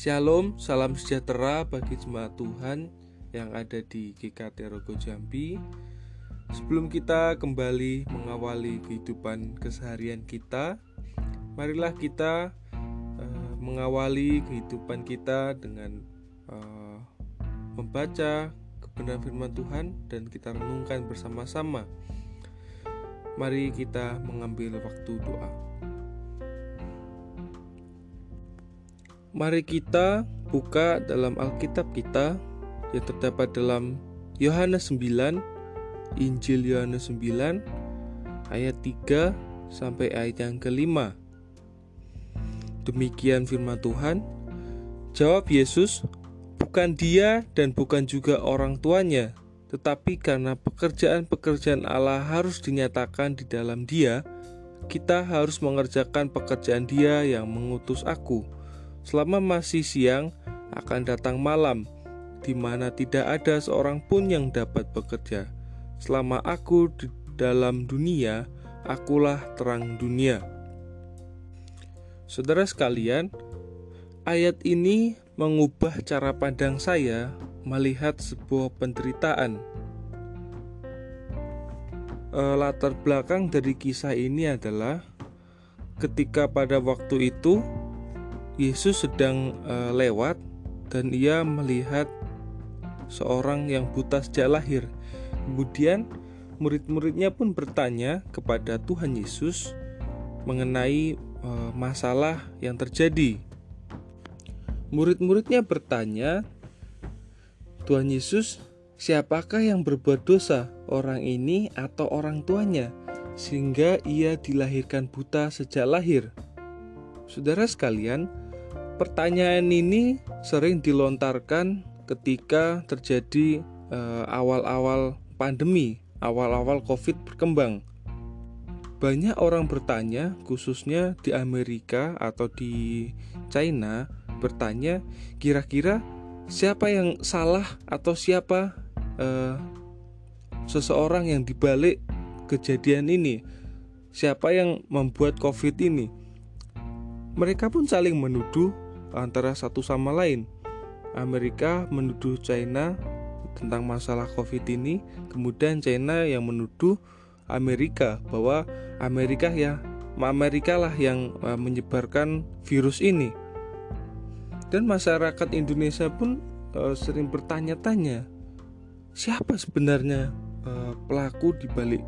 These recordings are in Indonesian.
Shalom, salam sejahtera bagi jemaat Tuhan yang ada di GKT Rogo Jambi. Sebelum kita kembali mengawali kehidupan keseharian kita, marilah kita uh, mengawali kehidupan kita dengan uh, membaca kebenaran firman Tuhan dan kita renungkan bersama-sama. Mari kita mengambil waktu doa. Mari kita buka dalam Alkitab kita yang terdapat dalam Yohanes 9, Injil Yohanes 9 ayat 3 sampai ayat yang kelima. Demikian firman Tuhan. Jawab Yesus, bukan dia dan bukan juga orang tuanya, tetapi karena pekerjaan-pekerjaan Allah harus dinyatakan di dalam dia, kita harus mengerjakan pekerjaan dia yang mengutus aku Selama masih siang, akan datang malam, di mana tidak ada seorang pun yang dapat bekerja. Selama aku di dalam dunia, akulah terang dunia. Saudara sekalian, ayat ini mengubah cara pandang saya melihat sebuah penderitaan. E, latar belakang dari kisah ini adalah ketika pada waktu itu Yesus sedang uh, lewat dan ia melihat seorang yang buta sejak lahir. Kemudian murid-muridnya pun bertanya kepada Tuhan Yesus mengenai uh, masalah yang terjadi. Murid-muridnya bertanya, "Tuhan Yesus, siapakah yang berbuat dosa, orang ini atau orang tuanya, sehingga ia dilahirkan buta sejak lahir?" Saudara sekalian, Pertanyaan ini sering dilontarkan ketika terjadi eh, awal-awal uh, pandemi, awal-awal Covid berkembang. Banyak orang bertanya, khususnya di Amerika atau di China, bertanya kira-kira siapa yang salah atau siapa uh, seseorang yang dibalik kejadian ini, siapa yang membuat COVID ini. Mereka pun saling menuduh antara satu sama lain. Amerika menuduh China tentang masalah COVID ini, kemudian China yang menuduh Amerika bahwa Amerika ya Amerika lah yang uh, menyebarkan virus ini. Dan masyarakat Indonesia pun uh, sering bertanya-tanya, siapa sebenarnya uh, pelaku di balik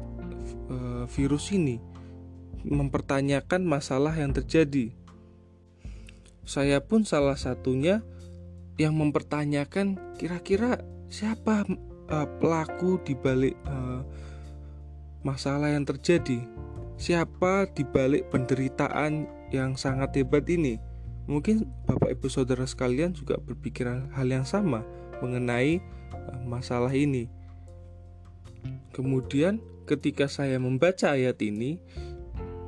uh, virus ini? Mempertanyakan masalah yang terjadi. Saya pun salah satunya yang mempertanyakan kira-kira siapa uh, pelaku di balik uh, masalah yang terjadi. Siapa di balik penderitaan yang sangat hebat ini? Mungkin Bapak Ibu Saudara sekalian juga berpikiran hal yang sama mengenai uh, masalah ini. Kemudian ketika saya membaca ayat ini,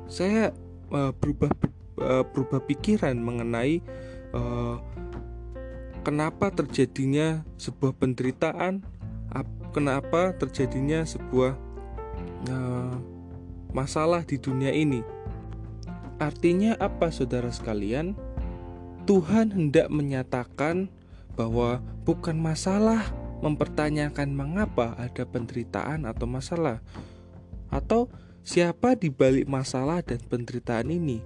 saya uh, berubah uh, berubah pikiran mengenai uh, kenapa terjadinya sebuah penderitaan, kenapa terjadinya sebuah uh, masalah di dunia ini. Artinya apa saudara sekalian? Tuhan hendak menyatakan bahwa bukan masalah mempertanyakan mengapa ada penderitaan atau masalah atau siapa di balik masalah dan penderitaan ini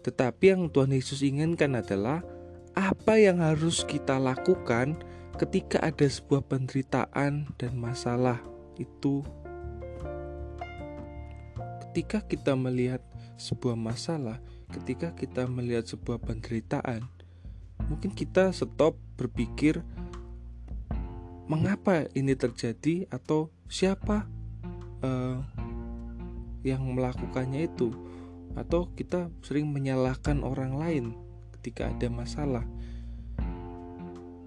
tetapi yang Tuhan Yesus inginkan adalah apa yang harus kita lakukan ketika ada sebuah penderitaan dan masalah itu. Ketika kita melihat sebuah masalah, ketika kita melihat sebuah penderitaan, mungkin kita stop berpikir mengapa ini terjadi atau siapa uh, yang melakukannya itu atau kita sering menyalahkan orang lain ketika ada masalah.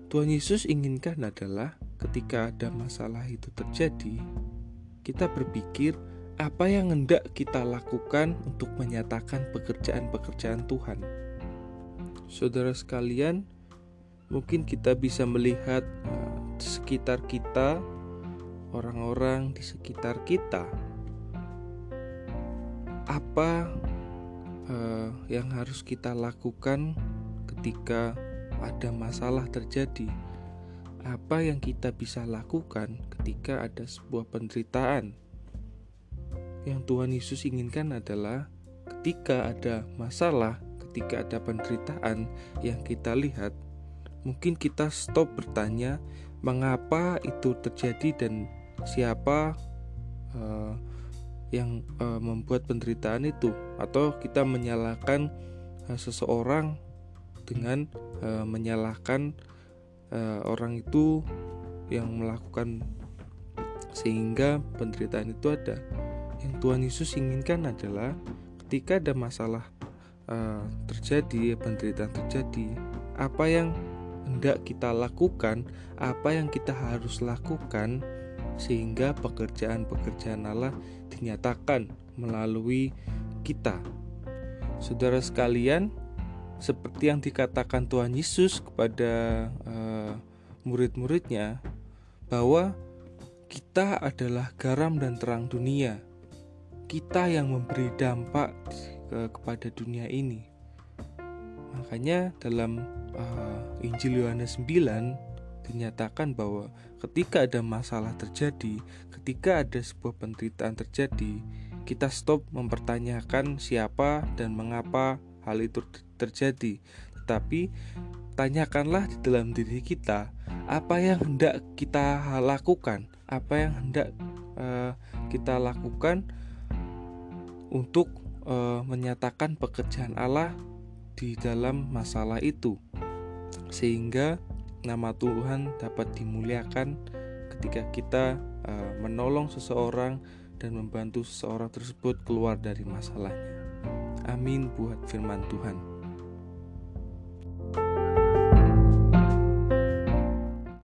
Tuhan Yesus inginkan adalah ketika ada masalah itu terjadi, kita berpikir apa yang hendak kita lakukan untuk menyatakan pekerjaan-pekerjaan Tuhan. Saudara sekalian, mungkin kita bisa melihat uh, sekitar kita, orang-orang di sekitar kita, apa uh, yang harus kita lakukan ketika ada masalah terjadi, apa yang kita bisa lakukan ketika ada sebuah penderitaan. Yang Tuhan Yesus inginkan adalah ketika ada masalah, ketika ada penderitaan yang kita lihat, mungkin kita stop bertanya mengapa itu terjadi dan siapa uh, yang uh, membuat penderitaan itu, atau kita menyalahkan uh, seseorang dengan uh, menyalahkan uh, orang itu yang melakukan sehingga penderitaan itu ada. Yang Tuhan Yesus inginkan adalah ketika ada masalah uh, terjadi, penderitaan terjadi, apa yang hendak kita lakukan, apa yang kita harus lakukan sehingga pekerjaan-pekerjaan Allah dinyatakan melalui kita. Saudara sekalian, seperti yang dikatakan Tuhan Yesus kepada uh, murid-muridnya bahwa kita adalah garam dan terang dunia. Kita yang memberi dampak ke, kepada dunia ini. Makanya dalam uh, Injil Yohanes 9 dinyatakan bahwa ketika ada masalah terjadi, ketika ada sebuah penderitaan terjadi, kita stop mempertanyakan siapa dan mengapa hal itu terjadi, tetapi tanyakanlah di dalam diri kita apa yang hendak kita lakukan, apa yang hendak uh, kita lakukan untuk uh, menyatakan pekerjaan Allah di dalam masalah itu, sehingga nama Tuhan dapat dimuliakan ketika kita uh, menolong seseorang dan membantu seseorang tersebut keluar dari masalahnya. Amin buat firman Tuhan.